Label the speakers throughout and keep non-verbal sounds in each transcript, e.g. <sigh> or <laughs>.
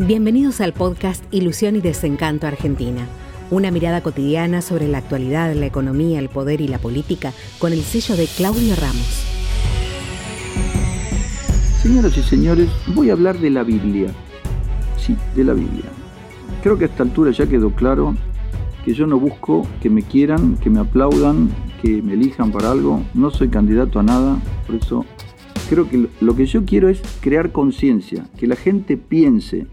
Speaker 1: Bienvenidos al podcast Ilusión y Desencanto Argentina. Una mirada cotidiana sobre la actualidad, la economía, el poder y la política con el sello de Claudio Ramos.
Speaker 2: Señoras y señores, voy a hablar de la Biblia. Sí, de la Biblia. Creo que a esta altura ya quedó claro que yo no busco que me quieran, que me aplaudan, que me elijan para algo. No soy candidato a nada, por eso creo que lo que yo quiero es crear conciencia, que la gente piense,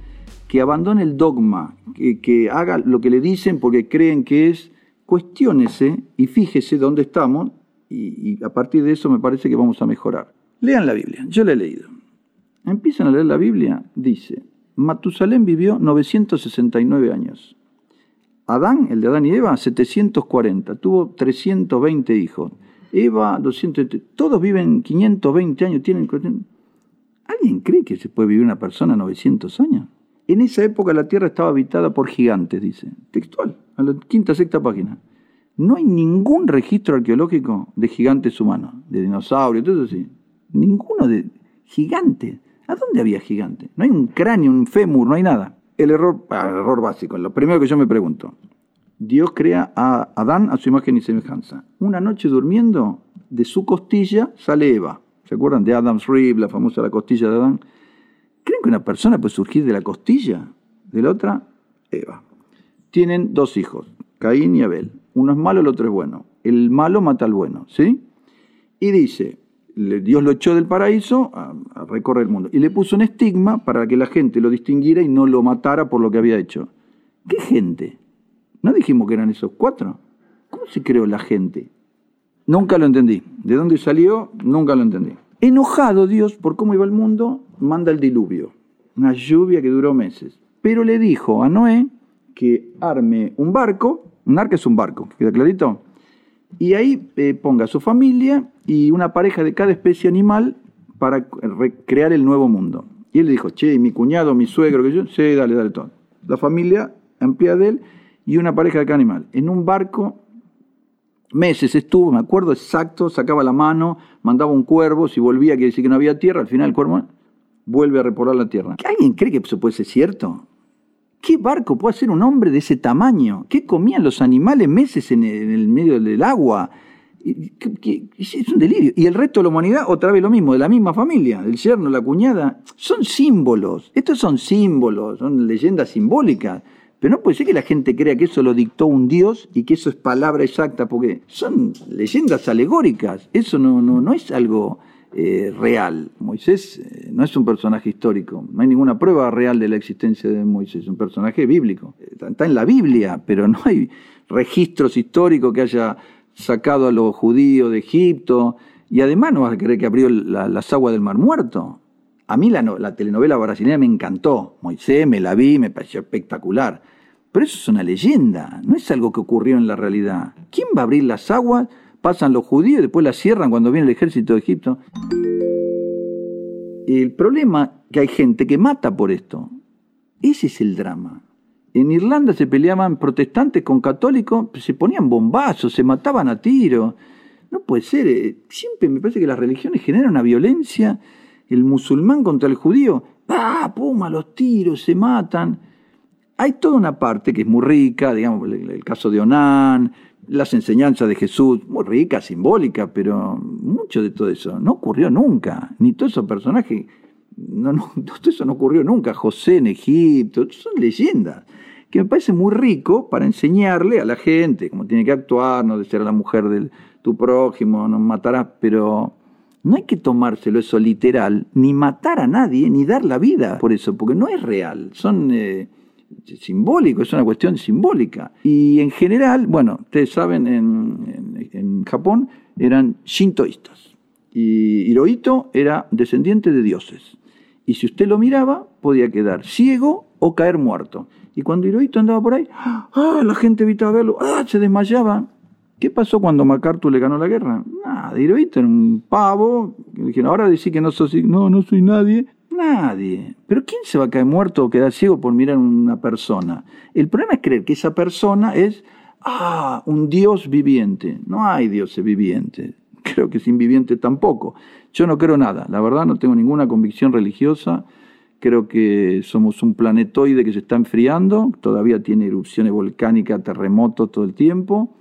Speaker 2: que abandone el dogma, que, haga lo que le dicen porque creen que es, cuestiónese y fíjese dónde estamos y, y a partir de eso me parece que vamos a mejorar. Lean la Biblia, yo la he leído. Empiezan a leer la Biblia, dice, Matusalén vivió 969 años. Adán, el de Adán y Eva, 740, tuvo 320 hijos. Eva, 200, todos viven 520 años, tienen... ¿Alguien cree que se puede vivir una persona 900 años? En esa época la Tierra estaba habitada por gigantes, dice. Textual, a la quinta, sexta página. No hay ningún registro arqueológico de gigantes humanos, de dinosaurios, todo eso sí. Ninguno de gigantes. ¿A dónde había gigantes? No hay un cráneo, un fémur, no hay nada. El error, ah, error básico, lo primero que yo me pregunto. Dios crea a Adán a su imagen y semejanza. Una noche durmiendo, de su costilla sale Eva. ¿Se acuerdan de Adam's Rib, la famosa la costilla de Adán? ¿Creen que una persona puede surgir de la costilla de la otra? Eva. Tienen dos hijos, Caín y Abel. Uno es malo, el otro es bueno. El malo mata al bueno, ¿sí? Y dice, Dios lo echó del paraíso a, recorrer el mundo. Y le puso un estigma para que la gente lo distinguiera y no lo matara por lo que había hecho. ¿Qué gente? ¿No dijimos que eran esos cuatro? ¿Cómo se creó la gente? Nunca lo entendí. ¿De dónde salió? Nunca lo entendí. Enojado Dios por cómo iba el mundo, manda el diluvio, una lluvia que duró meses. Pero le dijo a Noé que arme un barco, un arca es un barco, ¿queda clarito? Y ahí eh, ponga su familia y una pareja de cada especie animal para recrear el nuevo mundo. Y él le dijo, che, mi cuñado, mi suegro, que yo, sí, dale, dale todo. La familia amplia de él y una pareja de cada animal. En un barco meses estuvo, me acuerdo exacto, sacaba la mano, mandaba un cuervo, si volvía quiere decir que no había tierra, al final el cuervo vuelve a repoblar la tierra. ¿Alguien cree que eso puede ser cierto? ¿Qué barco puede ser un hombre de ese tamaño? ¿Qué comían los animales meses en el, medio del agua? Es un delirio. Y el resto de la humanidad, otra vez lo mismo, de la misma familia, el yerno, la cuñada. Son símbolos. Estos son símbolos, son leyendas simbólicas. Pero no puede ser que la gente crea que eso lo dictó un dios y que eso es palabra exacta, porque son leyendas alegóricas. Eso no, no, no es algo eh, real. Moisés eh, no es un personaje histórico. No hay ninguna prueba real de la existencia de Moisés. Es un personaje bíblico. Está en la Biblia, pero no hay registros históricos que haya sacado a los judíos de Egipto. Y además no vas a creer que abrió las aguas del Mar Muerto. A mí la, la, telenovela brasileña me encantó. Moisés, me la vi, me pareció espectacular. Pero eso es una leyenda, no es algo que ocurrió en la realidad. ¿Quién va a abrir las aguas? Pasan los judíos y después las cierran cuando viene el ejército de Egipto. El problema es que hay gente que mata por esto. Ese es el drama. En Irlanda se peleaban protestantes con católicos, se ponían bombazos, se mataban a tiro. No puede ser. Eh, siempre me parece que las religiones generan una violencia el musulmán contra el judío, ¡ah! ¡Pum! A los tiros, se matan. Hay toda una parte que es muy rica, digamos, el, caso de Onán, las enseñanzas de Jesús, muy rica, simbólica, pero mucho de todo eso no ocurrió nunca. Ni todos esos personajes, <laughs> todo eso no ocurrió nunca. José en Egipto, son leyendas que me parece muy rico para enseñarle a la gente cómo tiene que actuar, no de ser la mujer de tu prójimo, no matarás, pero no hay que tomárselo eso literal, ni matar a nadie, ni dar la vida por eso, porque no es real, son eh, simbólicos, es una cuestión simbólica. Y en general, bueno, ustedes saben, en, en, Japón eran shintoístas, y Hirohito era descendiente de dioses. Y si usted lo miraba, podía quedar ciego o caer muerto. Y cuando Hirohito andaba por ahí, ¡ah! la gente evitaba verlo, ¡ah! se desmayaba. ¿Qué pasó cuando MacArthur le ganó la guerra? Nada, Hirohito era un pavo. Ahora decir que no soy, no, no soy nadie. Nadie. Pero ¿quién se va a caer muerto o quedar ciego por mirar a una persona? El problema es creer que esa persona es, ah, un Dios viviente. No hay dioses vivientes. <laughs> Creo que sin viviente tampoco. Yo no creo nada. La verdad no tengo ninguna convicción religiosa. Creo que somos un planetoide que se está enfriando, todavía tiene erupciones volcánicas, terremotos todo el tiempo.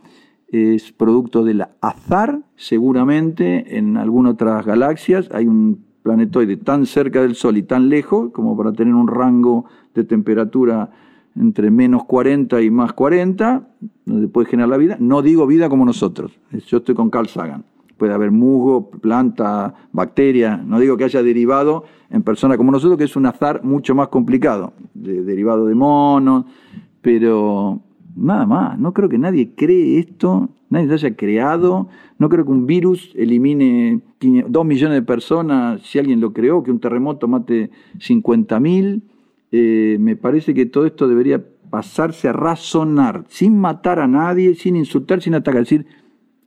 Speaker 2: Es producto del azar, seguramente en algunas otras galaxias hay un planetoide tan cerca del Sol y tan lejos como para tener un rango de temperatura entre menos 40 y más 40, donde puede generar la vida. No digo vida como nosotros, yo estoy con Carl Sagan. Puede haber musgo, planta, bacteria, no digo que haya derivado en personas como nosotros, que es un azar mucho más complicado, derivado de monos, pero nada más, no creo que nadie cree esto, nadie se haya creado, no creo que un virus elimine dos millones de personas, si alguien lo creó, que un terremoto mate 50 mil, eh, me parece que todo esto debería pasarse a razonar, sin matar a nadie, sin insultar, sin atacar. Es decir,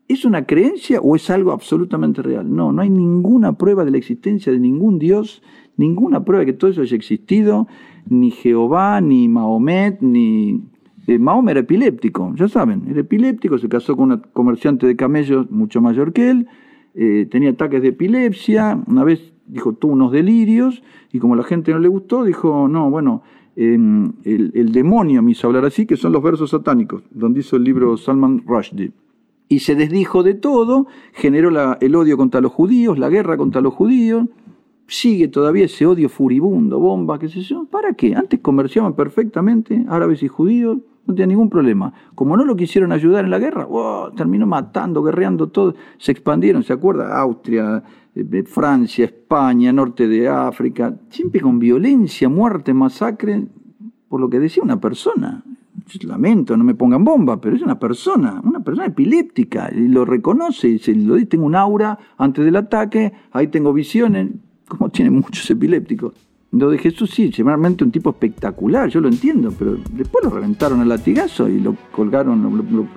Speaker 2: ¿es una creencia o es algo absolutamente real? No, no hay ninguna prueba de la existencia de ningún Dios, ninguna prueba de que todo eso haya existido, ni Jehová, ni Mahomet, ni... Eh, Mahoma era epiléptico, ya saben, era epiléptico, se casó con una comerciante de camellos mucho mayor que él, eh, tenía ataques de epilepsia, una vez dijo, tuvo unos delirios, y como la gente no le gustó, dijo, no, bueno, em, el, demonio me hizo hablar así, que son los versos satánicos, donde hizo el libro Salman Rushdie. Y se desdijo de todo, generó el odio contra los judíos, la guerra contra los judíos, sigue todavía ese odio furibundo, bomba, qué sé yo. ¿Para qué? Antes comerciaban perfectamente árabes y judíos, no tenía ningún problema. Como no lo quisieron ayudar en la guerra, terminó matando, guerreando todo, se expandieron, ¿se acuerda? Austria, eh, Francia, España, norte de África, siempre con violencia, muerte, masacre, por lo que decía una persona. Lamento, no me pongan bomba, pero es una persona, una persona epiléptica, y lo reconoce, y se lo dice, tengo un aura antes del ataque, ahí tengo visiones, como tiene muchos epilépticos. Lo de Jesús sí, generalmente un tipo espectacular, yo lo entiendo, pero después lo reventaron al latigazo y lo colgaron,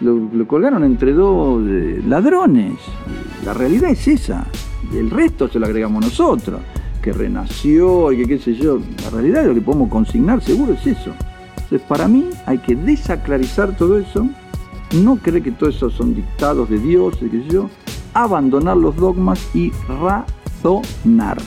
Speaker 2: lo, colgaron entre dos eh, ladrones. La realidad es esa. El resto se lo agregamos nosotros, que renació y que qué sé yo. La realidad lo que podemos consignar seguro es eso. Entonces para mí hay que desaclarizar todo eso, no creer que todo eso son dictados de Dios, qué sé yo, abandonar los dogmas y razonar.